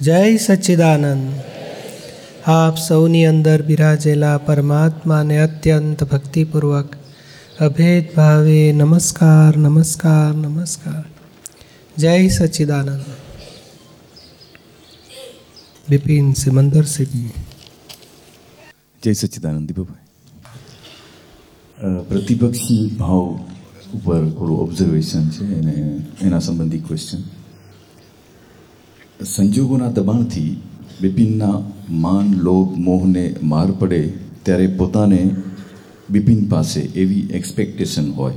જય સચ્ચિદાનંદ. આપ સૌની અંદર બિરાજેલા પરમાત્માને અત્યંત ભક્તિપૂર્વક અભેદ ભાવે નમસ્કાર નમસ્કાર નમસ્કાર. જય સચ્ચિદાનંદ. બિપિન સિમંદર સિંહ જય સચ્ચિદાનંદ દીપભાઈ. પ્રતિપક્ષી ભાવ ઉપર થોડું ઓબ્ઝર્વેશન છે અને એના સંબંધી ક્વેશ્ચન સંજોગોના દબાણથી બિપિનના માન, લોભ, મોહને માર પડે ત્યારે પોતાને બિપિન પાસે એવી એક્સપેક્ટેશન હોય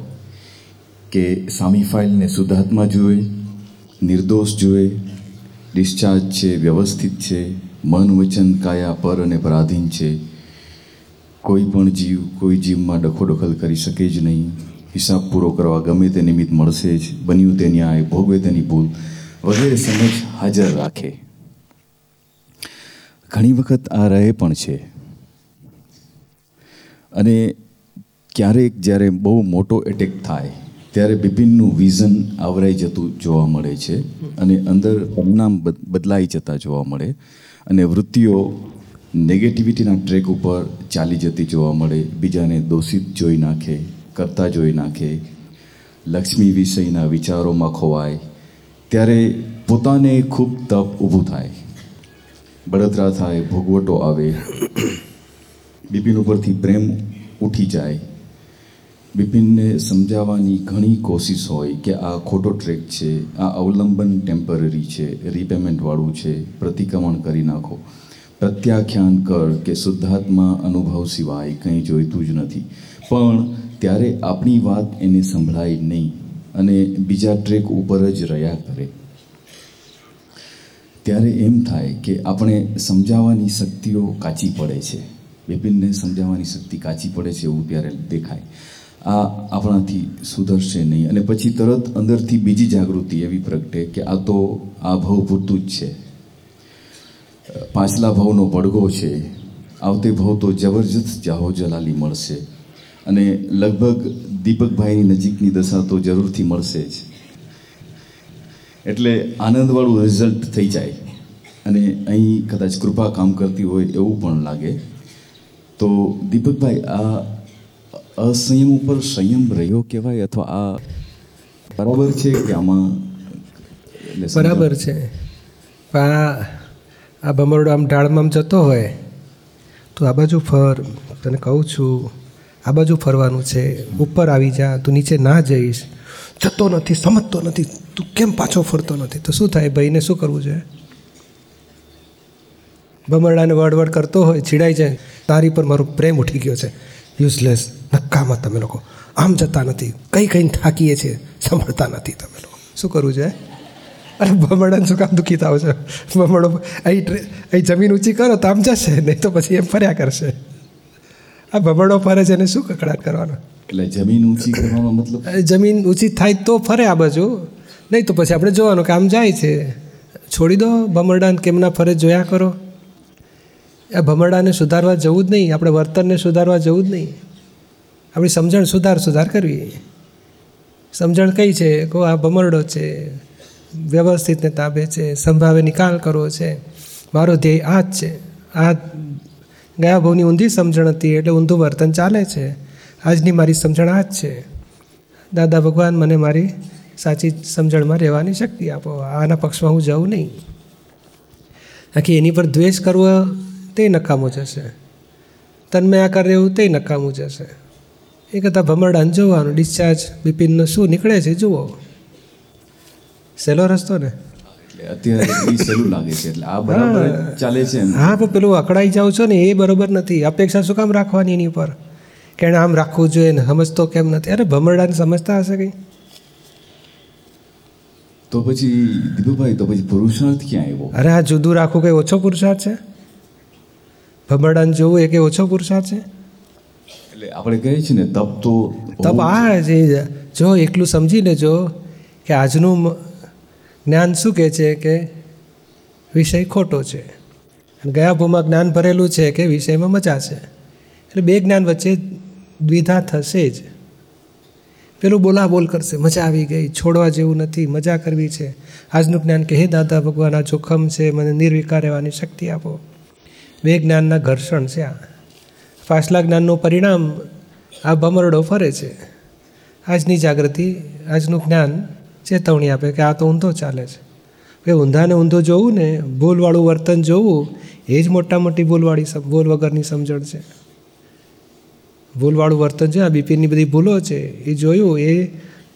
કે સામી ફાઇલને શુદ્ધાત્મા જુએ, નિર્દોષ જુએ ડિસ્ચાર્જ છે, વ્યવસ્થિત છે, મન વચન કાયા, પર અને પરાધીન છે. કોઈ પણ જીવ, કોઈ જીવમાં ડખોડખલ કરી શકે જ નહીં. હિસાબ પૂરો કરવા ગમે તે નિમિત્ત મળશે જ. બન્યું તે ન્યાય, ભોગવે તેની ભૂલ. વગેરે સમક્ષ હાજર રાખે. ઘણી વખત આ રહે પણ છે. અને ક્યારેક જ્યારે બહુ મોટો એટેક થાય, ત્યારે બિપિનનું વિઝન આવરાઈ જતું જોવા મળે છે અને અંદર પરિણામ બદલાઈ જતા જોવા મળે અને વૃત્તિઓ નેગેટિવિટીના ટ્રેક ઉપર ચાલી જતી જોવા મળે, બીજાને દોષિત જોઈ નાખે, કરતા જોઈ નાખે, લક્ષ્મી વિષયના વિચારોમાં ખોવાય ત્યારે પોતાને ખૂબ તપ ઊભું થાય. બળતરા થાય, ભોગવટો આવે. બિપિન ઉપરથી પ્રેમ ઉઠી જાય. બિપિનને સમજાવવાની ઘણી કોશિશ હોય કે આ ખોટો ટ્રેક છે, આ અવલંબન ટેમ્પરરી છે રીપેમેન્ટવાળું છે, પ્રતિક્રમણ કરી નાખો. પ્રત્યાખ્યાન કર કે શુદ્ધાત્મા અનુભવ સિવાય કંઈ જોઈતું જ નથી. પણ ત્યારે આપણી વાત એને સંભળાય નહીં. અને બીજા ટ્રેક ઉપર જ રહ્યા કરે. ત્યારે એમ થાય કે આપણે સમજાવવાની શક્તિઓ કાચી પડે છે. બિપિનને સમજાવવાની શક્તિ કાચી પડે છે એવું ત્યારે દેખાય. આ આપણાથી સુધરશે નહીં. અને પછી તરત અંદરથી બીજી જાગૃતિ એવી પ્રગટે કે આ તો આ ભાવ પૂરતું જ છે. પાછલા ભાવનો પડઘો છે. આવતે ભાવ તો જબરજસ્ત જાહો જલાલી મળશે. અને લગભગ દીપકભાઈની નજીકની દશા તો જરૂરથી મળશે જ. એટલે આનંદવાળું રિઝલ્ટ થઈ જાય. અને અહીં કદાચ કૃપા કામ કરતી હોય એવું પણ લાગે. તો દીપકભાઈ, આ અસંયમ ઉપર સંયમ રહ્યો કહેવાય અથવા આ બરાબર છે કે આમાં બરાબર છે. આ આ ભમરડો આમ ઢાળમાં જતો હોય, તો આ બાજુ ફર. તને કહું છું આ બાજુ ફરવાનું છે, ઉપર આવી જા, તું નીચે ના જઈશ. જતો નથી, સમજતો નથી, તું કેમ પાછો ફરતો નથી? તો શું થાય ભાઈને શું કરવું છે? ભમરડાને વડવડ કરતો હોય, છીડાઈ જાય, તારી પર મારો પ્રેમ ઉઠી ગયો છે. યુઝલેસ નક્કામાં તમે લોકો. આમ જતા નથી. કંઈ કંઈ થાકીએ છીએ, સાંભળતા નથી તમે લોકો. શું કરવું છે? અરે, બમરડાને શું કામ દુઃખી થાવ છે? બમરડો, અહીં અહીં જમીન ઊંચી કરો તો આમ જશે, નહીં તો પછી એમ ફર્યા કરશે. આ ભમરડો ફરે છે એને શું કકડાટ કરવાનો? એટલે જમીન ઊંચી કરવાનો મતલબ? જમીન ઊંચી થાય તો ફરે આ બાજુ. નહીં તો પછી આપણે જોવાનું કે આમ જાય છે. છોડી દો ભમરડાને કેમના ફરે જોયા કરો. આ ભમરડાને સુધારવા જવું જ નહીં. આપણે વર્તનને સુધારવા જવું જ નહીં. આપણી સમજણ સુધાર સુધાર કરવી. સમજણ કઈ છે? કહો આ ભમરડો છે. વ્યવસ્થિતને તાબે છે. સંભાવે નિકાલ કરવો છે. મારો ધ્યેય આ જ છે. આ ગયા ભાવની ઊંધી સમજણ હતી એટલે ઊંધું વર્તન ચાલે છે. આજની મારી સમજણ આ જ છે. દાદા ભગવાન, મને મારી સાચી સમજણમાં રહેવાની શક્તિ આપો. આના પક્ષમાં હું જાઉં નહીં. આખી એની પર દ્વેષ કરવો તે નકામું જશે આ કરે એવું તે નકામું જશે એ કરતાં ભમરડાને જોવાનું ડિસ્ચાર્જ બિપિનનું શું નીકળે છે જુઓ. સહેલો રસ્તો ને. અત્યારે સહેલું લાગે છે એટલે આ બરાબર જ ચાલે છે હા પણ પેલું અકળાઈ જાવ છો ને એ બરોબર નથી. અપેક્ષા શું કામ રાખવાની એની ઉપર? કે આમ રાખવું જોઈએ ને સમજતો કેમ નથી? અરે ભમરડાને સમજતા હશે કંઈ? તો પછી દીપુભાઈ તો પછી પુરુષાર્થ ક્યાં આવ્યો? અરે આ જુદું રાખવું કંઈ ઓછો પુરુષાર્થ છે? ભમરડાને જોવું એ કંઈ ઓછો પુરુષાર્થ છે? એટલે આપણે કહીએ છીએ ને તપ તો તપ આ જે જો એકલું સમજી લેજો કે આજનું જ્ઞાન શું કહે છે કે વિષય ખોટો છે? અને ગયા ભૂમાં જ્ઞાન ભરેલું છે કે વિષયમાં મજા છે? એટલે બે જ્ઞાન વચ્ચે દ્વિધા થશે જ. પેલું બોલા બોલ કરશે, મજા આવી ગઈ, છોડવા જેવું નથી, મજા કરવી છે. આજનું જ્ઞાન કે, હે દાદા ભગવાન, આ જોખમ છે, મને નિર્વિકાર રહેવાની શક્તિ આપો. બે જ્ઞાનના ઘર્ષણ છે આ. પાછલા જ્ઞાનનું પરિણામ આ ભમરડો ફરે છે. આજની જાગૃતિ, આજનું જ્ઞાન ચેતવણી આપે કે આ તો ઊંધો ચાલે છે. કે ઊંધાને ઊંધો જોવું ને ભૂલવાળું વર્તન જોવું એ જ મોટા મોટી ભૂલવાળી ભૂલ વગરની સમજણ છે. ભૂલવાળું વર્તન છે આ બીપીની બધી ભૂલો છે એ જોયું એ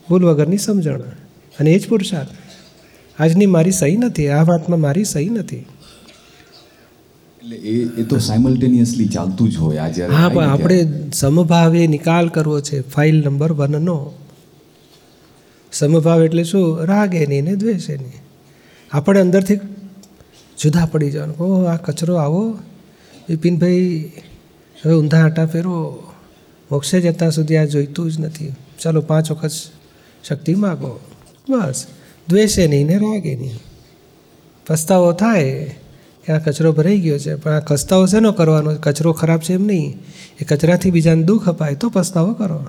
ભૂલ વગરની સમજણ. અને એ જ પુરુષાર્થ. આજની મારી સહી નથી આ વાતમાં મારી સહી નથી. એટલે એ એ તો સાયમલ્ટેનિયસલી ચાલતું જ હોય આ જ્યારે હા પણ આપણે સમભાવે નિકાલ કરવો છે ફાઇલ નંબર વનનો. સમભાવ એટલે શું? રાગે નહીં ને દ્વેષ નહીં આપણે અંદરથી જુદા પડી જવાનું ઓહ, આ કચરો આવો. વિપિનભાઈ હવે ઊંધા આટા ફેરો મોક્ષે જતા સુધી આ જોઈતું જ નથી. ચાલો પાંચ વખત શક્તિ માગો. બસ. દ્વેષે નહીં ને રાગે નહીં પસ્તાવો થાય કે આ કચરો ભરાઈ ગયો છે, પણ આ કસ્તાવો શેનો કરવાનો? કચરો ખરાબ છે એમ નહીં. એ કચરાથી બીજાને દુઃખ અપાય તો પસ્તાવો કરો.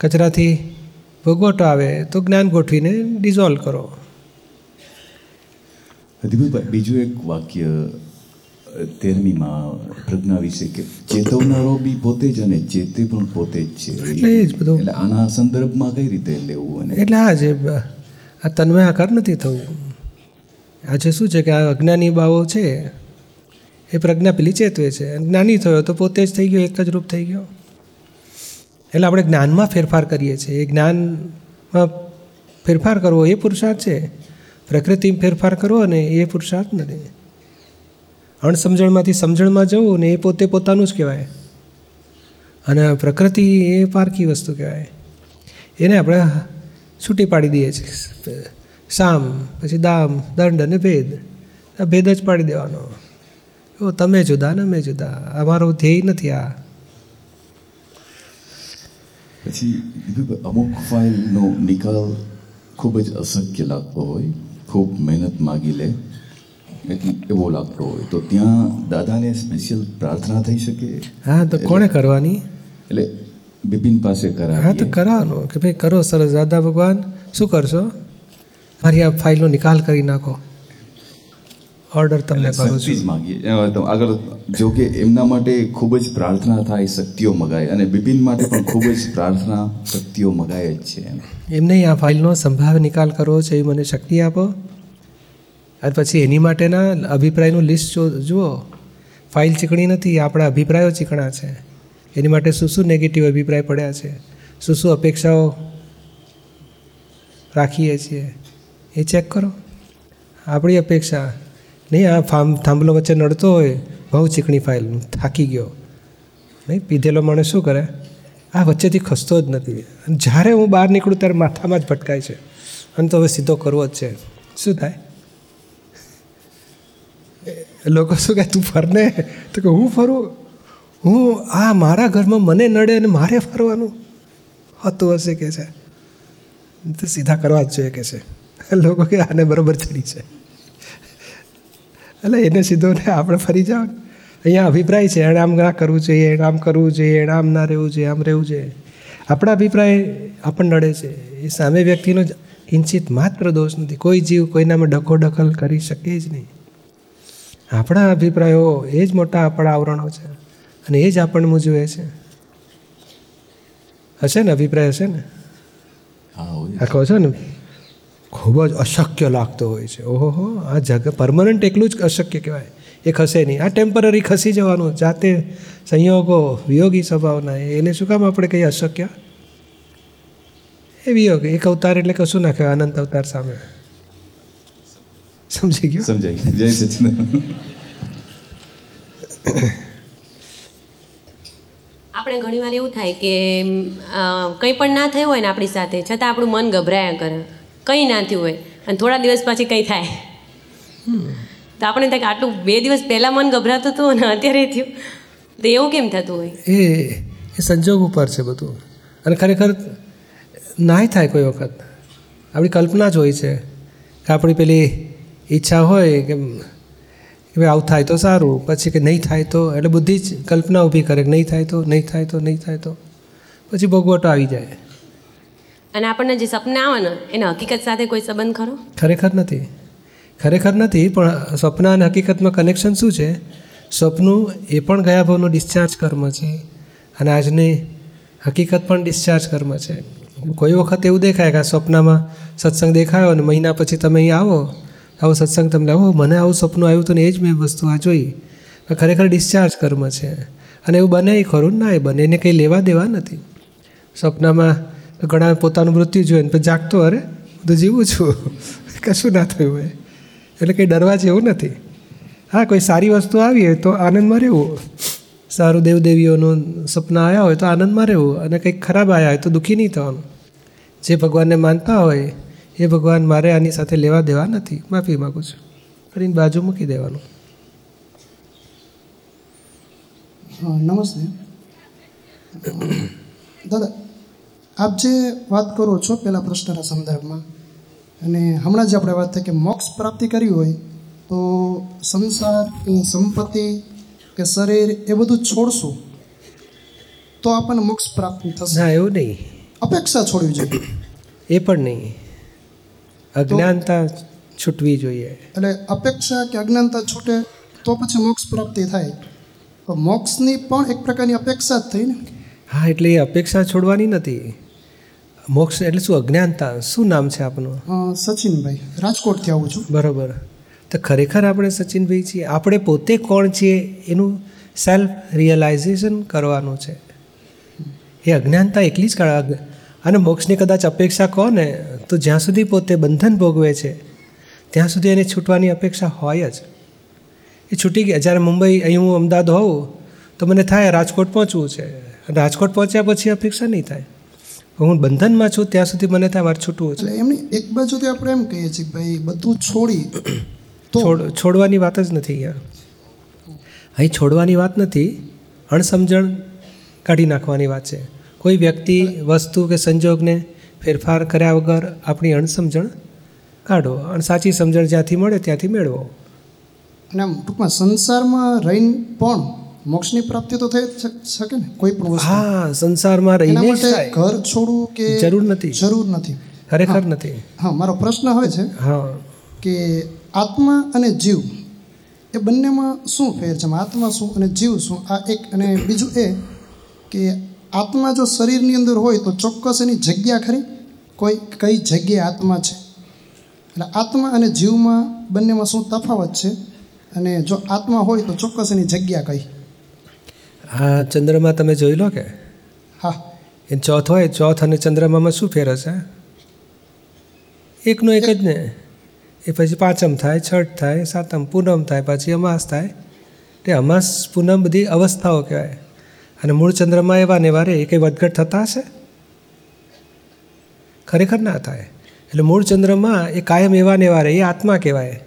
કચરાથી ભોગવટો આવે તો જ્ઞાન ગોઠવીને ડિઝોલ્વ કરો. દીપકભાઈ બીજું એક વાક્ય તેરમીમાં પ્રજ્ઞા વિશે કે ચેતવનારો બી પોતે જ અને ચેતે પણ પોતે જ છે. એટલે એ જ બધું. એટલે આના સંદર્ભમાં કઈ રીતે લેવું અને એટલે આ જે આ તન્મય આકાર નથી થવું. આજે શું છે કે આ અજ્ઞાની બાવો છે એ પ્રજ્ઞા પેલી ચેતવે છે. જ્ઞાની થયો તો પોતે જ થઈ ગયો એક જ રૂપ થઈ ગયો. એટલે આપણે જ્ઞાનમાં ફેરફાર કરીએ છીએ. એ જ્ઞાનમાં ફેરફાર કરવો એ પુરુષાર્થ છે. પ્રકૃતિમાં ફેરફાર કરવો ને એ પુરુષાર્થ નથી. અણસમજણમાંથી સમજણમાં જવું ને એ પોતે પોતાનું જ કહેવાય. અને પ્રકૃતિ એ પારખી વસ્તુ કહેવાય. એને આપણે છૂટી પાડી દઈએ છીએ. સામ, પછી દામ, દંડ અને ભેદ. આ ભેદ જ પાડી દેવાનો. તમે જુદા ને અમે જુદા. અમારો ધ્યેય નથી આ. પછી અમુક ફાઇલનો નિકાલ ખૂબ જ અશક્ય લાગતો હોય ખૂબ મહેનત માગી લે એટલે એવો લાગતો હોય. તો ત્યાં દાદાને સ્પેશિયલ પ્રાર્થના થઈ શકે? હા તો કોણે કરવાની? એટલે બિપિન પાસે હા તો કરાવવાનું કે ભાઈ કરો સરસ. દાદા ભગવાન શું કરશો? મારી આ ફાઇલનો નિકાલ કરી નાખો. ઓર્ડર તમને કરું છું જ માગીએ. આગળ જો કે એમના માટે ખૂબ જ પ્રાર્થના થાય શક્તિઓ મગાય અને બિપિન માટે પણ ખૂબ જ પ્રાર્થના શક્તિઓ મગાય જ છે એમ. એમને આ ફાઇલનો સંભાવ નિકાલ કરવો છે એ મને શક્તિ આપો. અને પછી એની માટેના અભિપ્રાયનું લિસ્ટ જો જુઓ. ફાઇલ ચીકણી નથી આપણા અભિપ્રાયો ચીકણા છે. એની માટે શું શું નેગેટિવ અભિપ્રાય પડ્યા છે? શું શું અપેક્ષાઓ રાખીએ છીએ? એ ચેક કરો. આપણી અપેક્ષા નહીં, આ ફામ, થાંભલો વચ્ચે નડતો હોય, બહુ ચીકણી ફાઇલ, થાકી ગયો. નહીં, પીધેલો માણસ શું કરે? આ વચ્ચેથી ખસતો જ નથી. અને જ્યારે હું બહાર નીકળું ત્યારે માથામાં જ ભટકાય છે. અને તો હવે સીધો કરવો જ છે. શું થાય? લોકો શું કહે, તું ફરને. તો કે, હું ફરું? હું, આ મારા ઘરમાં મને નડે અને મારે ફરવાનું? હોતું હશે કે છે. તો સીધા કરવા જ જોઈએ કે છે. લોકો કે, આને બરોબર ચડી છે. એટલે એને સીધો ને આપણે ફરી જાઓ અહીંયા અભિપ્રાય છે એણે આમ ના કરવું જોઈએ એણે આમ કરવું જોઈએ એણે આમ ના રહેવું જોઈએ આમ રહેવું જોઈએ. આપણા અભિપ્રાય આપણને નડે છે. એ સામે વ્યક્તિનો જ કિંચિત માત્ર દોષ નથી. કોઈ જીવ કોઈનામાં ડખો ડખલ કરી શકે જ નહીં. આપણા અભિપ્રાયો એ જ મોટા આપણા આવરણો છે અને એ જ આપણને મૂજવે છે. હશે ને અભિપ્રાય હશે ને? હા કહો છો ને? ખૂબ જ અશક્ય લાગતો હોય છે. ઓહો આ જગ પરમનન્ટ એકલું જ અશક્ય કહેવાય. એ ખસે નહીં. આ ટેમ્પરરી ખસી જવાનું. જાતે સંયોગો વિયોગી સ્વભાવના એને શું કામ આપણે કહીએ અશક્ય? એ વિયોગ એક અવતાર એટલે કશું ના કહેવાય અનંત અવતાર સામે. સમજી ગયો? સમજાય ગયું. જય સચિન આપણે ઘણીવાર એવું થાય કે કંઈ પણ ના થયું હોય ને આપણી સાથે છતાં આપણું મન ગભરાયા કરે. કંઈ ના થયું હોય. અને થોડા દિવસ પછી કંઈ થાય. તો આપણે ત્યાં આટલું બે દિવસ પહેલાં મન ગભરાતું હતું અને અત્યારે થયું. તો એવું કેમ થતું હોય? એ એ સંજોગ ઉપર છે બધું. અને ખરેખર નાય થાય કોઈ વખત. આપણી કલ્પના જ હોય છે કે આપણી પેલી ઈચ્છા હોય કે ભાઈ આવું થાય તો સારું, પછી કે નહીં થાય તો, એટલે બુદ્ધિ જ કલ્પના ઊભી કરે કે નહીં થાય તો, નહીં થાય તો, નહીં થાય તો. પછી ભોગવટો આવી જાય. અને આપણને જે સપના આવે ને, એના હકીકત સાથે કોઈ સંબંધ ખરો? ખરેખર નથી. ખરેખર નથી, પણ સપના અને હકીકતમાં કનેક્શન શું છે? સ્વપ્નું એ પણ ગયા ભાવનું ડિસ્ચાર્જ કર્મ છે. અને આજની હકીકત પણ ડિસ્ચાર્જ કર્મ છે. કોઈ વખત એવું દેખાય કે આ સ્વપ્નમાં સત્સંગ દેખાયો અને મહિના પછી તમે અહીં આવો આવો સત્સંગ તમને આવો મને આવું સપનું આવ્યું હતું ને એ જ મેં વસ્તુ આ જોઈ. ખરેખર ડિસ્ચાર્જ કર્મ છે. અને એવું બને ખરું ના? એ બને એને કંઈ લેવા દેવા નથી. સપનામાં ઘણા પોતાનું મૃત્યુ જોઈને પછી જાગતો, અરે, હું તો જીવું છું. કશું ના થયું હોય. એટલે કંઈ ડરવા જેવું નથી. હા, કોઈ સારી વસ્તુ આવી હોય તો આનંદમાં રહેવું. સારું દેવદેવીઓનું સપના આવ્યા હોય તો આનંદમાં રહેવું. અને કંઈક ખરાબ આવ્યા હોય તો દુઃખી નહીં થવાનું. જે ભગવાનને માનતા હોય, એ ભગવાન મારે આની સાથે લેવા દેવા નથી. માફી માગું છું. કરીને બાજુ મૂકી દેવાનું. નમસ્તે. દાદા આપ જે વાત કરો છો પહેલા પ્રશ્નના સંદર્ભમાં અને હમણાં જ આપણે વાત થઈ કે મોક્ષ પ્રાપ્તિ કરવી હોય તો સંસાર કે સંપત્તિ કે શરીર એ બધું છોડશું તો આપણને મોક્ષ પ્રાપ્તિ થશે. ના એવું નહીં. અપેક્ષા છોડવી જોઈએ. એ પણ નહીં. અજ્ઞાનતા છૂટવી જોઈએ. એટલે અપેક્ષા કે અજ્ઞાનતા છૂટે તો પછી મોક્ષ પ્રાપ્તિ થાય. તો મોક્ષની પણ એક પ્રકારની અપેક્ષા જ થઈ ને. હા એટલે એ અપેક્ષા છોડવાની નથી. મોક્ષ એટલે શું? અજ્ઞાનતા. શું નામ છે આપનું? સચિનભાઈ. રાજકોટથી આવું છું. બરાબર. તો ખરેખર આપણે સચિનભાઈ છીએ. આપણે પોતે કોણ છીએ એનું સેલ્ફ રિયલાઇઝેશન કરવાનું છે. એ અજ્ઞાનતા એકલી જ કાઢ અને મોક્ષની કદાચ અપેક્ષા કહો ને તો જ્યાં સુધી પોતે બંધન ભોગવે છે ત્યાં સુધી એને છૂટવાની અપેક્ષા હોય જ. એ છૂટી ગયા. જ્યારે મુંબઈ અહીં હું અમદાવાદ હોઉં તો મને થાય રાજકોટ પહોંચવું છે. રાજકોટ પહોંચ્યા પછી અપેક્ષા નહીં થાય. હું બંધનમાં છું ત્યાં સુધી મને ત્યાં મારે છૂટવું છે. એમની એક બાજુથી આપણે એમ કહીએ છીએ કે ભાઈ બધું છોડી છોડ છોડવાની વાત જ નથી અહીંયા અહીં છોડવાની વાત નથી અણસમજણ કાઢી નાખવાની વાત છે. કોઈ વ્યક્તિ વસ્તુ કે સંજોગને ફેરફાર કર્યા વગર આપણી અણસમજણ કાઢો. અને સાચી સમજણ જ્યાંથી મળે ત્યાંથી મેળવો. અને ટૂંકમાં સંસારમાં રહીને પણ મોક્ષની પ્રાપ્તિ તો થઈ જ શક- ને? કોઈ પણ વસ્તુ. હા સંસારમાં રહીને ઘર છોડવું કે જરૂર નથી. જરૂર નથી. ખરેખર નથી. હા મારો પ્રશ્ન હોય છે હા. કે આત્મા અને જીવ એ બંનેમાં શું ફેર છે? આત્મા શું અને જીવ શું? આ એક અને બીજું એ કે આત્મા જો શરીરની અંદર હોય તો ચોક્કસ એની જગ્યા ખરી? કોઈ કઈ જગ્યાએ આત્મા છે? એટલે આત્મા અને જીવમાં બંનેમાં શું તફાવત છે? અને જો આત્મા હોય તો ચોક્કસ એની જગ્યા કઈ? આ ચંદ્રમાં તમે જોઈ લો કે? હા. એ ચોથ હોય ચોથ અને ચંદ્રમામાં શું ફેર હશે એકનો એક જ ને. એ પછી પાંચમ થાય છઠ થાય સાતમ પૂનમ થાય પછી અમાસ થાય. તે અમાસ પૂનમ બધી અવસ્થાઓ કહેવાય. અને મૂળ ચંદ્રમાં એવા ને એવા રે એ કંઈ વધઘટ થતા હશે? ખરેખર ના થાય. એટલે મૂળ ચંદ્રમાં એ કાયમ એવા ને એવા એ આત્મા કહેવાય.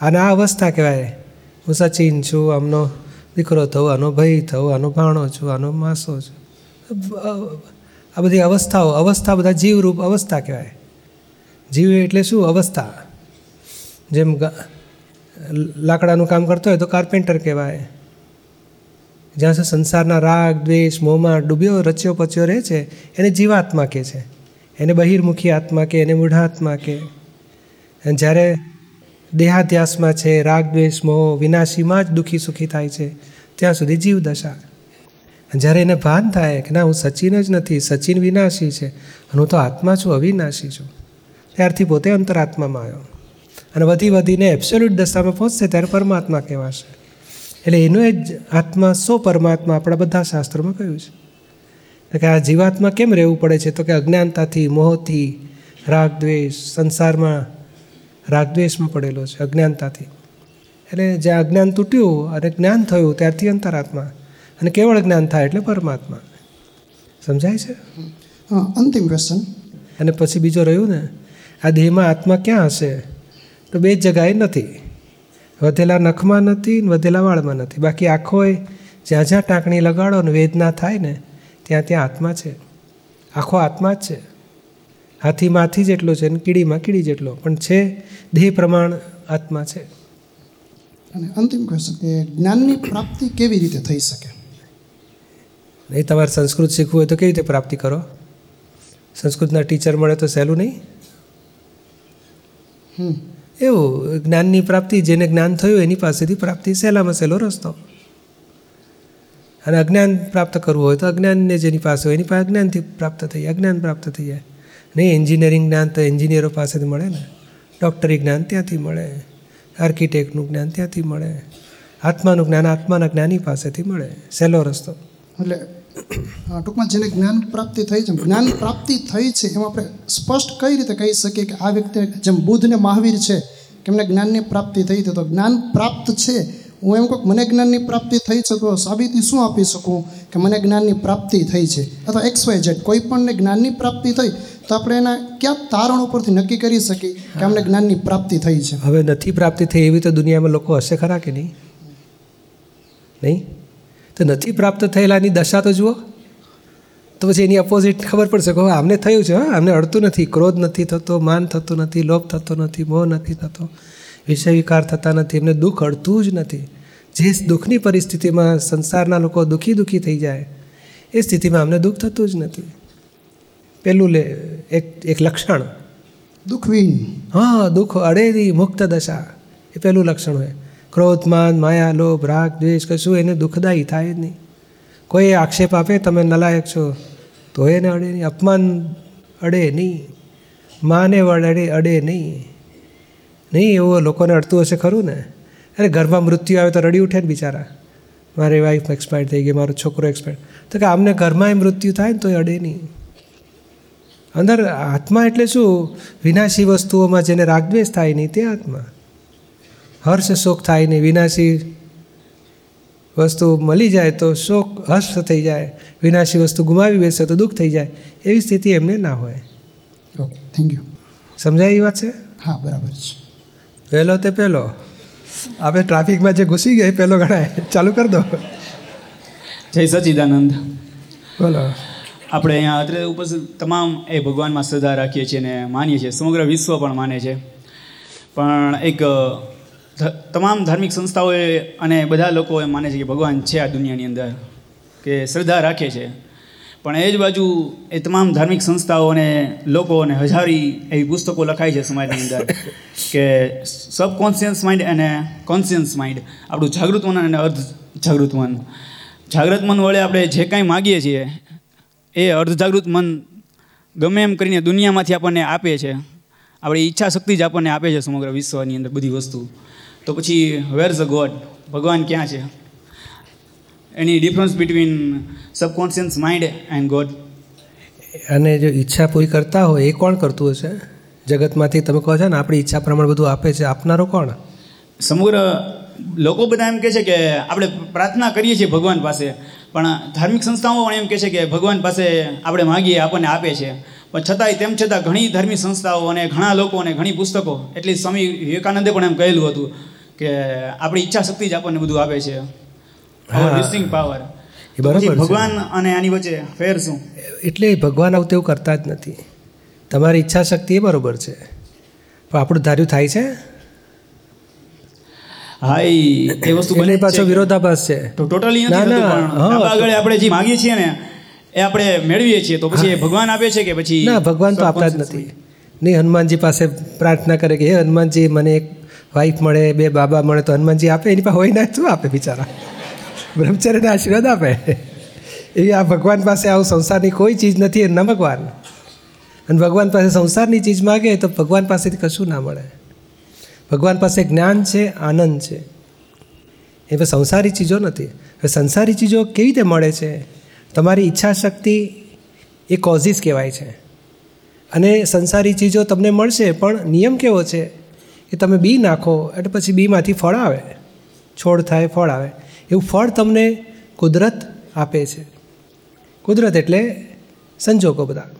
અને આ અવસ્થા કહેવાય. હું સચિન છું આમનો દીકરો થવું, આનો ભાઈ થવું, આનો ભાણો છું, આનો માસો છું. આ બધી અવસ્થાઓ, અવસ્થા બધા જીવરૂપ અવસ્થા કહેવાય. જીવ એટલે શું? અવસ્થા. જેમ લાકડાનું કામ કરતો હોય તો કાર્પેન્ટર કહેવાય. જ્યાં સુધી સંસારના રાગ, દ્વેષ મોહમાં ડૂબ્યો, રચ્યો, પચ્યો રહે છે, એને જીવાત્મા કહે છે. એને બહિર્મુખી આત્મા કે એને મૂઢાત્મા કે જ્યારે દેહાધ્યાસમાં છે, રાગ દ્વેષ, મોહ વિનાશીમાં જ દુઃખી, સુખી થાય છે. ત્યાં સુધી જીવ દશા. જ્યારે એને ભાન થાય કે ના, હું સચિન જ નથી, સચિન વિનાશી છે હું તો આત્મા છું, અવિનાશી છું, ત્યારથી પોતે અંતરાત્મામાં આવ્યો. અને વધી વધીને એબ્સોલ્યુટ દશામાં પહોંચશે ત્યારે પરમાત્મા કહેવાશે. એટલે એનો જ આત્મા સો પરમાત્મા આપણા બધા શાસ્ત્રોમાં કહ્યું છે. કે આ જીવાત્મા કેમ રહેવું પડે છે? તો કે અજ્ઞાનતાથી, મોહથી, રાગ દ્વેષ, સંસારમાં રાગ દ્વેષમાં પડેલો છે અજ્ઞાનતાથી. એટલે જ્યાં અજ્ઞાન તૂટ્યું અને જ્ઞાન થયું ત્યારથી અંતરાત્મા. અને કેવળ જ્ઞાન થાય એટલે પરમાત્મા. સમજાય છે? અંતિમ ક્વેશ્ચન અને પછી બીજો રહ્યું ને આ દેહમાં આત્મા ક્યાં હશે? તો બે જગાએ નથી. વધેલા નખમાં નથી ને વધેલા વાળમાં નથી. બાકી આખોય જ્યાં જ્યાં ટાંકણી લગાડો ને વેદના થાય ને ત્યાં ત્યાં આત્મા છે. આખો આત્મા જ છે. હાથીમાં હાથી જેટલો છે ને કીડીમાં કીડી જેટલો. પણ છે દેહ પ્રમાણ આત્મા છે. અને અંતિમ ક્વેશ્ચન કે જ્ઞાનની પ્રાપ્તિ કેવી રીતે થઈ શકે? એ તમારે સંસ્કૃત શીખવું હોય તો કેવી રીતે પ્રાપ્તિ કરો? સંસ્કૃતના ટીચર મળે તો સહેલું નહીં? એવું જ્ઞાનની પ્રાપ્તિ જેને જ્ઞાન થયું એની પાસેથી પ્રાપ્તિ સહેલામાં સહેલો રસ્તો. અને અજ્ઞાન પ્રાપ્ત કરવું હોય તો અજ્ઞાનને જેની પાસે હોય એની પાસે અજ્ઞાનથી પ્રાપ્ત થઈ અજ્ઞાન પ્રાપ્ત થઈ જાય. નહીં એન્જિનિયરિંગ જ્ઞાન તો એન્જિનિયરો પાસેથી મળે ને. ડૉક્ટરી જ્ઞાન ત્યાંથી મળે. આર્કિટેક્ટનું જ્ઞાન ત્યાંથી મળે. આત્માનું જ્ઞાન આત્માના જ્ઞાની પાસેથી મળે. સહેલો રસ્તો. એટલે ટૂંકમાં જેને જ્ઞાન પ્રાપ્તિ થઈ છે, જ્ઞાન પ્રાપ્તિ થઈ છે એમાં આપણે સ્પષ્ટ કઈ રીતે કહી શકીએ કે આ વ્યક્તિ જેમ બુદ્ધ ને મહાવીર છે કે જ્ઞાનની પ્રાપ્તિ થઈ તો જ્ઞાન પ્રાપ્ત છે. હું એમ કહું મને જ્ઞાનની પ્રાપ્તિ થઈ છે, તો સાબિતી શું આપી શકું કે મને જ્ઞાનની પ્રાપ્તિ થઈ છે? અથવા એક્સ વાય ઝેડ, કોઈ પણને જ્ઞાનની પ્રાપ્તિ થઈ તો આપણે એના ક્યાં તારણ ઉપરથી નક્કી કરી શકીએ કે અમને જ્ઞાનની પ્રાપ્તિ થઈ છે? હવે નથી પ્રાપ્તિ થઈ એવી તો દુનિયામાં લોકો હશે ખરા કે નહીં? નહીં? તો નથી પ્રાપ્ત થયેલાની દશા તો જુઓ. તો પછી એની અપોઝિટ ખબર પડશે કે આમને થયું છે હા આમને અડતું નથી ક્રોધ નથી થતો માન થતું નથી લોભ થતો નથી મોહ નથી થતો વિષય વિકાર થતા નથી એમને દુઃખ અડતું જ નથી. જે દુઃખની પરિસ્થિતિમાં સંસારના લોકો દુઃખી દુઃખી થઈ જાય એ સ્થિતિમાં અમને દુઃખ થતું જ નથી. પેલું લે એક એક લક્ષણ. દુઃખવીન. હા દુઃખ અડેરી મુક્ત દશા. એ પહેલું લક્ષણ હોય. ક્રોધ માન માયા લોભ રાગ દ્વેષ કશું એને દુઃખદાયી થાય જ નહીં. કોઈ આક્ષેપ આપે તમે નલાયક છો તો એને અડે નહીં. અપમાન અડે નહીં. માને વડે અડે નહીં. નહીં એવું લોકોને અડતું હશે ખરું ને? અરે ઘરમાં મૃત્યુ આવે તો રડી ઉઠે ને બિચારા. મારી વાઈફ એક્સપાયર થઈ ગઈ મારો છોકરો એક્સપાયર તો કે આમને ઘરમાં એ મૃત્યુ થાય ને તો અડે નહીં. અંદર આત્મા એટલે શું? વિનાશી વસ્તુઓમાં જેને રાગદ્વેષ થાય નહીં તે આત્મા. હર્ષ શોક થાય નહીં વિનાશી વસ્તુ મળી જાય તો શોક હર્ષ થઈ જાય. વિનાશી વસ્તુ ગુમાવી બેસે તો દુઃખ થઈ જાય. એવી સ્થિતિ એમને ના હોય. ઓકે થેન્ક યુ સમજાય એ વાત છે? હા બરાબર છે. પહેલો તે પહેલો. આપણે ટ્રાફિકમાં જે ઘૂસી ગઈ પહેલો ગણાય. ચાલુ કરી દો. જય સચિદાનંદ. બોલો. આપણે અહીંયા અત્રે ઉપસ્થિત તમામ એ ભગવાનમાં શ્રદ્ધા રાખીએ છીએ અને માનીએ છીએ. સમગ્ર વિશ્વ પણ માને છે. પણ એક તમામ ધાર્મિક સંસ્થાઓએ અને બધા લોકો એમ માને છે કે ભગવાન છે આ દુનિયાની અંદર, કે શ્રદ્ધા રાખે છે. પણ એ જ બાજુ એ તમામ ધાર્મિક સંસ્થાઓ અને લોકો અને હજારી એવી પુસ્તકો લખાય છે સમાજની અંદર, કે સબકોન્શિયસ માઇન્ડ અને કોન્શિયસ માઇન્ડ આપણું જાગૃત મન અને અર્ધ જાગૃત મન. જાગૃત મન વડે આપણે જે કાંઈ માગીએ છીએ એ અર્ધજાગૃત મન ગમે એમ કરીને દુનિયામાંથી આપણને આપે છે. આપણી ઈચ્છા શક્તિ જ આપણને આપે છે સમગ્ર વિશ્વની અંદર બધી વસ્તુ. તો પછી વેર ઝ ગોડ ભગવાન ક્યાં છે? Any difference between subconscious mind and God અને જો ઈચ્છા પૂરી કરતા હોય એ કોણ કરતું હશે? જગતમાંથી તમે કહો છો ને આપણી ઈચ્છા પ્રમાણે બધું આપે છે. આપનારો કોણ? સમગ્ર લોકો બધા એમ કહે છે કે આપણે પ્રાર્થના કરીએ છીએ ભગવાન પાસે પણ ધાર્મિક સંસ્થાઓ પણ એમ કહે છે કે ભગવાન પાસે આપણે માગીએ આપણને આપે છે. પણ છતાંય તેમ છતાં ઘણી ધાર્મિક સંસ્થાઓ અને ઘણા લોકો અને ઘણી પુસ્તકો એટલી સ્વામી વિવેકાનંદે પણ એમ કહેલું હતું કે આપણી ઈચ્છા શક્તિ જ આપણને બધું આપે છે. વિસિંગ પાવર એ બરાબર ભગવાન અને આની વચ્ચે ફેર શું? એટલે ભગવાન આવું તેવું કરતા જ નથી. તમારી ઈચ્છા શક્તિ એ બરોબર છે. પણ આપણું ધાર્યું થાય છે? હા ઈ એ વસ્તુ બને પાછો વિરોધાભાસ છે. તો ટોટલી નથી આગળ આપણે જે માંગીએ છીએ ને એ આપણે મેળવીએ છીએ. તો પછી ભગવાન આપે છે કે પછી ના ભગવાન તો આપતા જ નથી. નહીં હનુમાનજી પાસે પ્રાર્થના કરે કે હે હનુમાનજી મને એક વાઈફ મળે બે બાબા મળે તો હનુમાનજી આપે? એની પાસે હોય ના શું આપે બિચારા? બ્રહ્મચર્યને આશીર્વાદ આપે? એવી આ ભગવાન પાસે આવું સંસારની કોઈ ચીજ નથી એ ન ભગવાન. અને ભગવાન પાસે સંસારની ચીજ માગે તો ભગવાન પાસેથી કશું ના મળે. ભગવાન પાસે જ્ઞાન છે, આનંદ છે. એ તો સંસારી ચીજો નથી. હવે સંસારી ચીજો કેવી રીતે મળે છે? તમારી ઈચ્છા શક્તિ એ કોઝિસ કહેવાય છે. અને સંસારી ચીજો તમને મળશે, પણ નિયમ કેવો છે? કે તમે બી નાખો, એટલે પછી બીમાંથી ફળ આવે. છોડ થાય, ફળ આવે. એવું ફળ તમને કુદરત આપે છે. કુદરત એટલે સંજોગો બધા.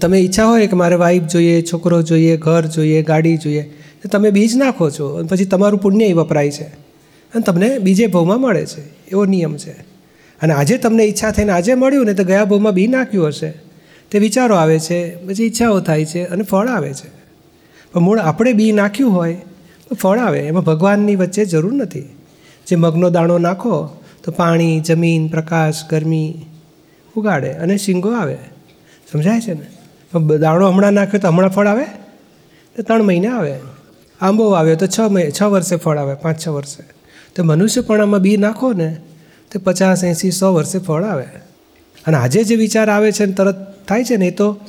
તમે ઈચ્છા હોય કે મારે વાઈફ જોઈએ, છોકરો જોઈએ, ઘર જોઈએ, ગાડી જોઈએ, તો તમે બીજ નાખો છો અને પછી તમારું પુણ્ય એ વપરાય છે. અને તમને બીજે ભાવમાં મળે છે. એવો નિયમ છે. અને આજે તમને ઈચ્છા થઈને આજે મળ્યું ને તો ગયા ભાવમાં બી નાખ્યું હશે. તે વિચારો આવે છે, પછી ઈચ્છાઓ થાય છે અને ફળ આવે છે. પણ મૂળ આપણે બી નાખ્યું હોય તો ફળ આવે, એમાં ભગવાનની વચ્ચે જરૂર નથી. જે મગનો દાણો નાખો તો પાણી, જમીન, પ્રકાશ, ગરમી ઉગાડે અને શીંગો આવે. સમજાય છે ને? દાણો હમણાં નાખ્યો તો હમણાં ફળ આવે? તો ત્રણ મહિને આવે. આંબો આવ્યો તો છ મહિ છ વર્ષે ફળ આવે, પાંચ છ વર્ષે. તો મનુષ્યપણામાં બી નાખો ને, તો પચાસ, એંસી, સો વર્ષે ફળ આવે. અને આજે જે વિચાર આવે છે ને તરત થાય છે ને, એ તો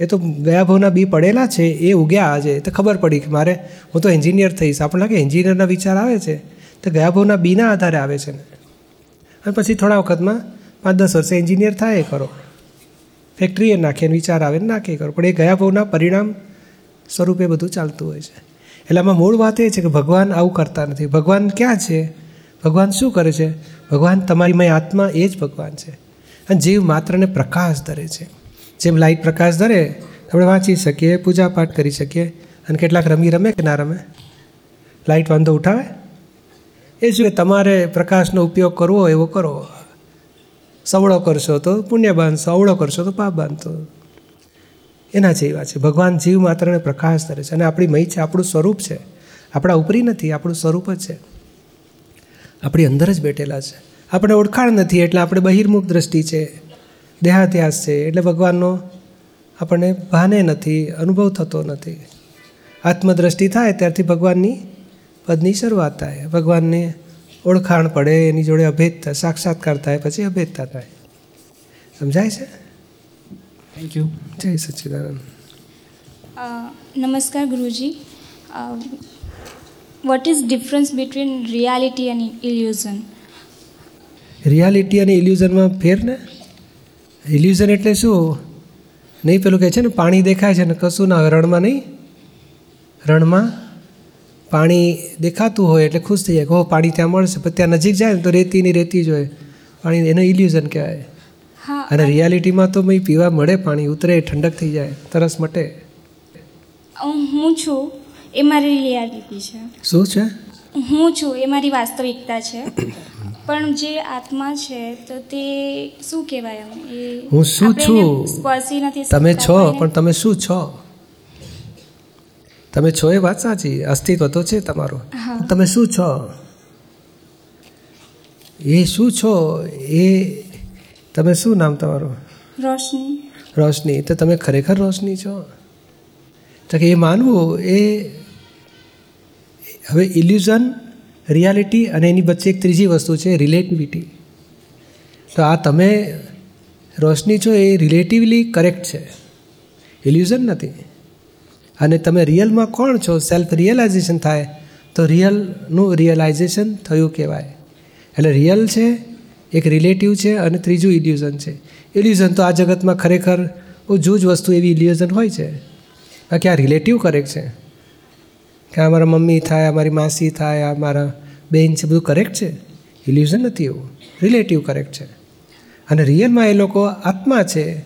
એ તો ગયા ભાવના બી પડેલા છે, એ ઉગ્યા આજે. તો ખબર પડી કે મારે હું તો એન્જિનિયર થઈશ. આપણને લાગે એન્જિનિયરના વિચાર આવે છે? તો ગયા ભાવના બીના આધારે આવે છે ને. અને પછી થોડા વખતમાં પાંચ દસ વર્ષે એન્જિનિયર થાય એ કરો ફેક્ટરીએ નાખે અને વિચાર આવે ને નાખે કરો. પણ એ ગયા ભાવના પરિણામ સ્વરૂપે બધું ચાલતું હોય છે. એટલે આમાં મૂળ વાત એ છે કે ભગવાન આવું કરતા નથી. ભગવાન ક્યાં છે? ભગવાન શું કરે છે? ભગવાન તમારીમય આત્મા એ જ ભગવાન છે. અને જીવ માત્રને પ્રકાશ ધરે છે. જેમ લાઇટ પ્રકાશ ધરે, આપણે વાંચી શકીએ પૂજા પાઠ કરી શકીએ, અને કેટલાક રમી રમે કે ના રમે? લાઇટ વાંધો ઉઠાવે? એ જ તમારે પ્રકાશનો ઉપયોગ કરવો એવો કરો. સવળો કરશો તો પુણ્ય બાંધશો અવળો કરશો તો પાપ બાંધશો. એના જેવા છે. ભગવાન જીવ માત્રને પ્રકાશ કરે છે. અને આપણી મય છે, આપણું સ્વરૂપ છે. આપણા ઉપરી નથી, આપણું સ્વરૂપ જ છે. આપણી અંદર જ બેઠેલા છે. આપણે ઓળખાણ નથી, એટલે આપણે બહિર્મુખ દ્રષ્ટિ છે. દેહાત્યાસ છે. એટલે ભગવાનનો આપણને ભાને નથી, અનુભવ થતો નથી. આત્મદ્રષ્ટિ થાય, ત્યારથી ભગવાનની પદની શરૂઆત થાય. ભગવાનને ઓળખાણ પડે એની જોડે અભેદતા સાક્ષાત્કાર થાય પછી અભેદતા થાય. સમજાય છે? થેન્ક યુ જય સચ્ચિદાનંદ અ, નમસ્કાર ગુરુજી. What is difference between reality અને ઇલ્યુઝન રિયાલિટી અને ઇલ્યુઝનમાં ફેર ને? ઇલ્યુઝન એટલે શું? નહીં પેલું કહે છે ને પાણી દેખાય છે ને કશું ના રણમાં નહીં? રણમાં? પાણી દેખાતું હોય એટલે ખુશ થઈ જાય કે હો પાણી ત્યાં મળશે. પણ ત્યાં નજીક જાય ને તો રેતીની રેતી જ હોય. પાણી એને ઇલ્યુઝન કહેવાય. હા અને રિયાલિટીમાં તો મેં પીવા મળે પાણી ઉતરે ઠંડક થઈ જાય તરસ મટે. હું છું એ મારી રિયાલિટી છે. શું છે? હું છું એ મારી વાસ્તવિકતા છે. પણ જે આત્મા છે તો તે શું કહેવાય હું શું છું? સ્પર્શી નથી તમે છો પણ તમે શું છો? તમે છો એ વાત સાચી. અસ્તિત્વ તો છે તમારું. તમે શું છો? એ શું છો? એ તમે શું નામ તમારું? રોશની. રોશની. તો તમે ખરેખર રોશની છો? તો કે એ માનવું એ હવે ઇલ્યુઝન રિયાલિટી અને એની વચ્ચે એક ત્રીજી વસ્તુ છે રિલેટિવિટી તો આ તમે રોશની છો એ રિલેટિવલી કરેક્ટ છે. ઇલ્યુઝન નથી. અને તમે રિયલમાં કોણ છો? સેલ્ફ રિયલાઇઝેશન થાય તો રિયલનું રિયલાઇઝેશન થયું કહેવાય. એટલે રિયલ છે, એક રિલેટિવ છે અને ત્રીજું ઇલ્યુઝન છે. ઇલ્યુઝન તો આ જગતમાં ખરેખર બહુ જૂજ વસ્તુ એવી ઇલ્યુઝન હોય છે. બાકી આ રિલેટિવ કરેક્ટ છે. કે આ મારા મમ્મી થાય અમારી માસી થાય, આ મારા બેન છે, બધું કરેક્ટ છે. ઇલ્યુઝન નથી એવું. રિલેટિવ કરેક્ટ છે. અને રિયલમાં એ લોકો આત્મા છે.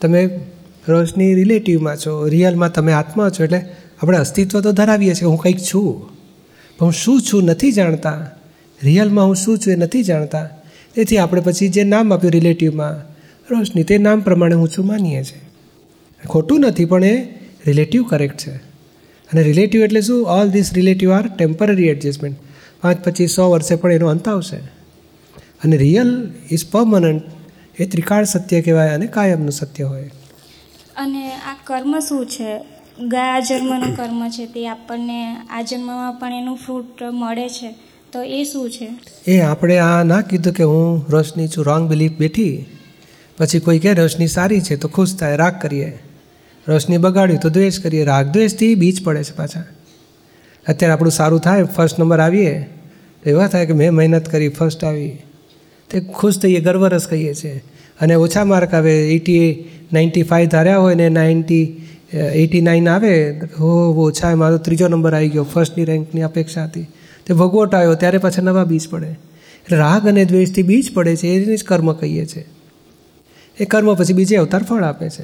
તમે રોશની રિલેટિવમાં છો, રિયલમાં તમે આત્મા છો, એટલે આપણે અસ્તિત્વ તો ધરાવીએ છીએ, હું કંઈક છું. પણ હું શું છું નથી જાણતા. રિયલમાં હું શું છું એ નથી જાણતા. તેથી આપણે પછી જે નામ આપ્યું રિલેટિવમાં, રોશની તે નામ પ્રમાણે હું છું માનીએ છીએ. ખોટું નથી, પણ એ રિલેટિવ કરેક્ટ છે. અને રિલેટિવ એટલે શું? All this relative are temporary adjustment પાંચ, પચીસ, સો વર્ષે પણ એનો અંત આવશે. અને રિયલ ઇઝ પરમનન્ટ એ ત્રિકાળ સત્ય કહેવાય અને કાયમનું સત્ય હોય. અને આ કર્મ શું છે? ગયા જન્મનું કર્મ છે, તે આપણને આ જન્મમાં પણ એનું ફ્રૂટ મળે છે. તો એ શું છે? એ આપણે આ ના કીધું કે હું રોશની છું રોંગ બિલીફ બેઠી. પછી કોઈ કહે રોશની સારી છે તો ખુશ થાય, રાગ કરીએ. રોશની બગાડ્યું તો દ્વેષ કરીએ. રાગ દ્વેષથી બીજ પડે છે પાછા. અત્યારે આપણું સારું થાય ફર્સ્ટ નંબર આવીએ. તો એવા થાય કે મેં મહેનત કરી ફર્સ્ટ આવી. તે ખુશ થઈએ ગર્વરસ કહીએ છીએ. અને ઓછા માર્ક આવે. એટી નાઇન્ટી ફાઇવ ધાર્યા હોય ને નાઇન્ટી એટી નાઇન આવે હો ઓછા મારો ત્રીજો નંબર આવી ગયો ફર્સ્ટની રેન્કની અપેક્ષા હતી. તે ભગવટ આવ્યો ત્યારે પાછા નવા બીજ પડે. એટલે રાગ અને દ્વેષથી બીજ પડે છે એને જ કર્મ કહીએ છીએ એ કર્મ પછી બીજે અવતાર ફળ આપે છે.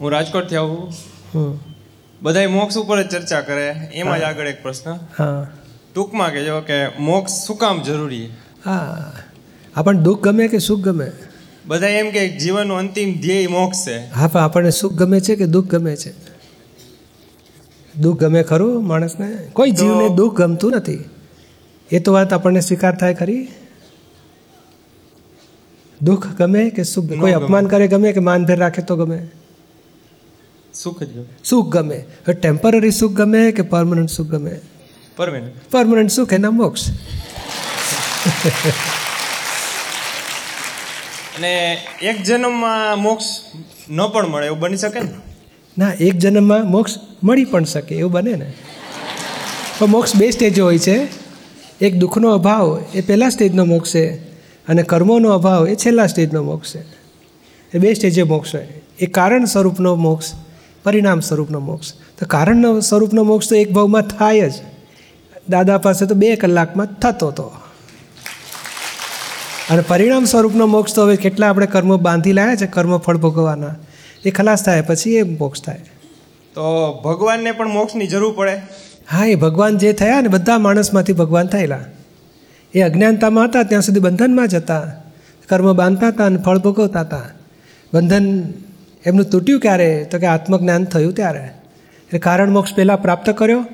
હું રાજકોટથી આવું હમ. બધાય મોક્ષ ઉપર જ ચર્ચા કરે એમાં જ આગળ એક પ્રશ્ન. હા. ટૂંકમાં કહેજો કે મોક્ષ શું કામ જરૂરી? હા. આપણને દુઃખ ગમે કે સુખ ગમે? બધા એમ કે જીવનનું અંતિમ ધ્યેય મોક્ષ છે. હા પણ આપણને સુખ ગમે છે કે દુઃખ ગમે છે? દુઃખ ગમે ખરું માણસને? કોઈ જીવને દુઃખ ગમતું નથી. એ તો વાત આપણને સ્વીકાર થાય ખરી? દુઃખ ગમે કે સુખ કોઈ અપમાન કરે ગમે કે માનભેર રાખે તો ગમે? સુખ જ ગમે. સુખ ગમે. ટેમ્પરરી સુખ ગમે કે પરમનન્ટ સુખ ગમે? પરમેનન્ટ પરમનન્ટ સુખ એના મોક્ષ. અને એક જન્મમાં મોક્ષ ન પણ મળે, એવું બની શકે ને? ના, એક જન્મમાં મોક્ષ મળી પણ શકે, એવું બને ને. પણ મોક્ષ બે સ્ટેજો હોય છે. એક દુઃખનો અભાવ, એ પહેલા સ્ટેજનો મોક્ષ છે. અને કર્મોનો અભાવ, એ છેલ્લા સ્ટેજનો મોક્ષ છે. એ બે સ્ટેજે મોક્ષ હોય. એ કારણ સ્વરૂપનો મોક્ષ, પરિણામ સ્વરૂપનો મોક્ષ. તો કારણ સ્વરૂપનો મોક્ષ તો એક ભાવમાં થાય જ. દાદા પાસે તો બે કલાકમાં થતો હતો અને પરિણામ સ્વરૂપનો મોક્ષ તો હવે કેટલા આપણે કર્મો બાંધી લાયા છે કર્મ ફળ ભોગવવાના. એ ખલાસ થાય પછી એ મોક્ષ થાય. તો ભગવાનને પણ મોક્ષની જરૂર પડે? હા એ ભગવાન જે થયા ને બધા માણસમાંથી ભગવાન થયેલા. એ અજ્ઞાનતામાં હતા ત્યાં સુધી બંધનમાં જ હતા કર્મ બાંધતા હતા અને ફળ ભોગવતા હતા. બંધન એમનું તૂટ્યું ક્યારે? તો કે આત્મજ્ઞાન થયું ત્યારે. એટલે કારણ મોક્ષ પહેલાં પ્રાપ્ત કર્યો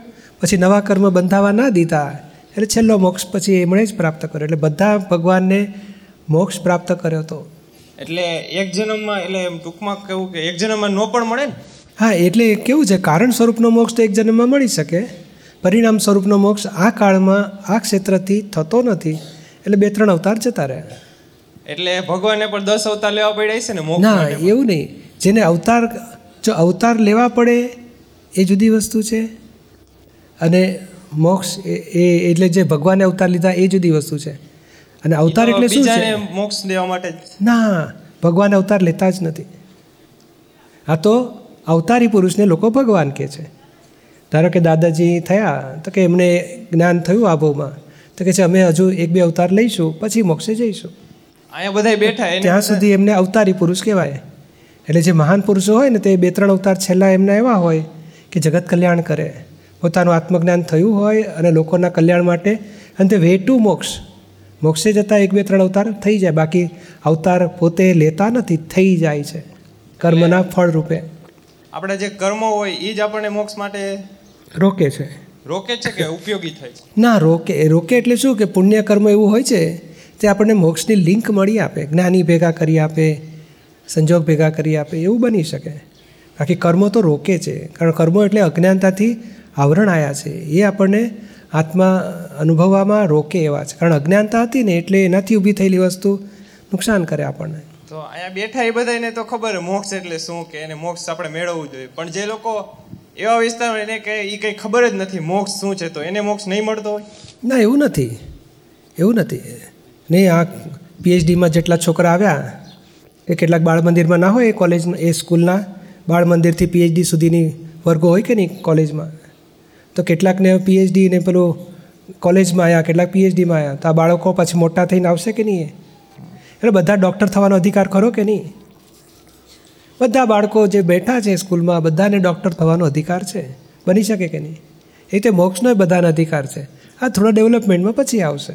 પછી નવા કર્મ બંધાવા ના દીધા. એટલે છેલ્લો મોક્ષ પછી એમણે જ પ્રાપ્ત કર્યો. એટલે બધા ભગવાનને મોક્ષ પ્રાપ્ત કર્યો હતો એટલે એક જન્મમાં એટલે એમ ટૂંકમાં કેવું કે એક જન્મમાં ન પણ મળે ને? હા એટલે કેવું છે કારણ સ્વરૂપનો મોક્ષ તો એક જન્મમાં મળી શકે. પરિણામ સ્વરૂપનો મોક્ષ આ કાળમાં આ ક્ષેત્રથી થતો નથી. એટલે બે ત્રણ અવતાર જતા રહે. એટલે ભગવાનને પણ દસ અવતાર લેવા પડ્યા છે ને ના એવું નહીં. જેને અવતાર જો અવતાર લેવા પડે એ જુદી વસ્તુ છે. અને મોક્ષ એ એ- એટલે જે ભગવાને અવતાર લીધા એ જુદી વસ્તુ છે. અને અવતાર એટલે શું છે? મોક્ષ દેવા માટે. ના ભગવાન અવતાર લેતા જ નથી. આ તો અવતારી પુરુષને લોકો ભગવાન કહે છે. ધારો કે દાદાજી થયા તો કે એમને જ્ઞાન થયું આબોમાં તો કે છે અમે હજુ એક બે અવતાર લઈશું પછી મોક્ષે જઈશું. અહીંયા બધા બેઠા ત્યાં સુધી એમને અવતારી પુરુષ કહેવાય. એટલે જે મહાન પુરુષો હોય ને તે બે ત્રણ અવતાર છેલ્લા એમના એવા હોય કે જગત કલ્યાણ કરે. પોતાનું આત્મજ્ઞાન થયું હોય અને લોકોના કલ્યાણ માટે અને તે વે ટુ મોક્ષ. મોક્ષે જતાં એક બે ત્રણ અવતાર થઈ જાય બાકી અવતાર પોતે લેતા નથી થઈ જાય છે કર્મના ફળ રૂપે આપણે જે કર્મો હોય એ જ આપણને મોક્ષ માટે રોકે છે. રોકે છે કે ઉપયોગી થાય ના રોકે રોકે એટલે શું કે પુણ્ય કર્મ એવું હોય છે તે આપણને મોક્ષની લિંક મળી આપે જ્ઞાની ભેગા કરી આપે સંજોગ ભેગા કરી આપે એવું બની શકે. બાકી કર્મો તો રોકે છે કારણ કર્મો એટલે અજ્ઞાનતાથી આવરણ આવ્યા છે એ આપણને આત્મા અનુભવવામાં રોકે એવા છે. કારણ અજ્ઞાનતા હતી ને એટલે એનાથી ઊભી થયેલી વસ્તુ નુકસાન કરે આપણને. તો અહીંયા બેઠા એ બધાને તો ખબર મોક્ષ એટલે શું કે એને મોક્ષ આપણે મેળવવું જોઈએ. પણ જે લોકો એવા વિસ્તાર એને કે એ કંઈ ખબર જ નથી મોક્ષ શું છે તો એને મોક્ષ નહીં મળતો હોય? ના એવું નથી. એવું નથી. નહીં આ પીએચડીમાં જેટલા છોકરા આવ્યા એ કેટલાક બાળ મંદિરમાં ના હોય એ કોલેજમાં એ સ્કૂલના બાળ મંદિરથી પીએચડી સુધીની વર્ગો હોય કે નહીં કોલેજમાં? તો કેટલાકને પીએચડી ને પેલું કોલેજમાં આવ્યા કેટલાક પીએચડીમાં આવ્યા તો આ બાળકો પછી મોટા થઈને આવશે કે નહીં એટલે બધા ડૉક્ટર થવાનો અધિકાર ખરો કે નહીં? બધા બાળકો જે બેઠા છે સ્કૂલમાં, બધાને ડૉક્ટર થવાનો અધિકાર છે. બની શકે કે નહીં? એ રીતે મોક્ષનો બધાને અધિકાર છે. આ થોડા ડેવલપમેન્ટમાં પછી આવશે.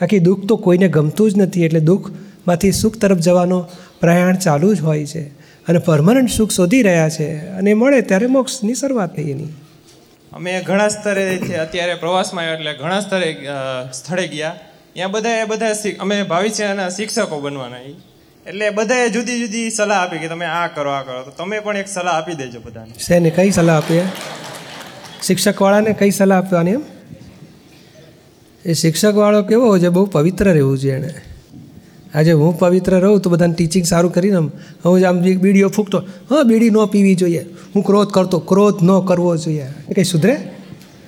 બાકી દુઃખ તો કોઈને ગમતું જ નથી, એટલે દુઃખમાંથી સુખ તરફ જવાનો પ્રયાણ ચાલુ જ હોય છે. અને પરમનન્ટ સુખ શોધી રહ્યા છે. અને મળે ત્યારે મોક્ષની શરૂઆત થઈ એની. અમે ઘણા સ્તરે અત્યારે પ્રવાસમાં આવ્યા એટલે ઘણા સ્તરે સ્થળે ગયા. ત્યાં બધા બધા અમે ભવિષ્યના શિક્ષકો બનવાના એ એટલે બધાએ જુદી જુદી સલાહ આપી કે તમે આ કરો આ કરો. તો તમે પણ એક સલાહ આપી દેજો બધાને. શેને કઈ સલાહ આપીએ શિક્ષકવાળાને કઈ સલાહ આપવાની એમ? એ શિક્ષકવાળો કેવો છે, બહુ પવિત્ર રહેવું છે એણે આજે હું પવિત્ર રહું તો બધાને ટીચિંગ સારું કરીને હું આમ બીડીઓ ફૂંકતો, હા, બીડી ન પીવી જોઈએ. હું ક્રોધ કરતો, ક્રોધ ન કરવો જોઈએ. એ કંઈ સુધરે?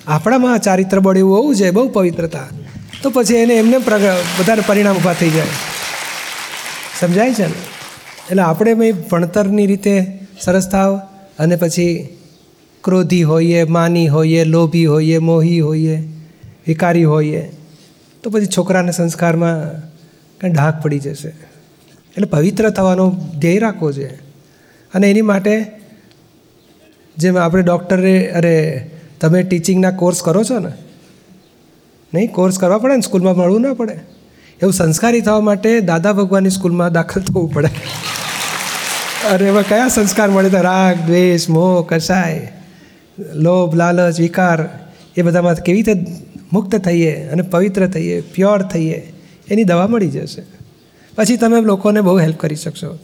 આપણામાં ચારિત્ર બળ એવું હોવું જોઈએ, બહુ પવિત્રતા. તો પછી એને એમને પ્રગ બધાને પરિણામ ઊભા થઈ જાય. સમજાય છે ને? એટલે આપણે મેં ભણતરની રીતે સરસ થાવ અને પછી ક્રોધી હોઈએ, માની હોઈએ, લોભી હોઈએ, મોહી હોઈએ, વિકારી હોઈએ. તો પછી છોકરાના સંસ્કારમાં કંઈ ઢાક પડી જશે. એટલે પવિત્ર થવાનો ધ્યેય રાખવો જોઈએ અને એની માટે જેમ આપણે ડૉક્ટરે, અરે, તમે ટીચિંગના કોર્સ કરો છો ને? નહીં, કોર્સ કરવા પડે ને, સ્કૂલમાં મળવું ના પડે. એવું સંસ્કારી થવા માટે દાદા ભગવાનની સ્કૂલમાં દાખલ થવું પડે. અરે એમાં કયા સંસ્કાર મળે? તો રાગ, દ્વેષ, મોહ કસાય લોભ, લાલચ, વિકાર, એ બધામાં કેવી રીતે મુક્ત થઈએ અને પવિત્ર થઈએ, પ્યોર થઈએ? એની દવા મળી જશે. પછી તમે લોકોને બહુ હેલ્પ કરી શકશો.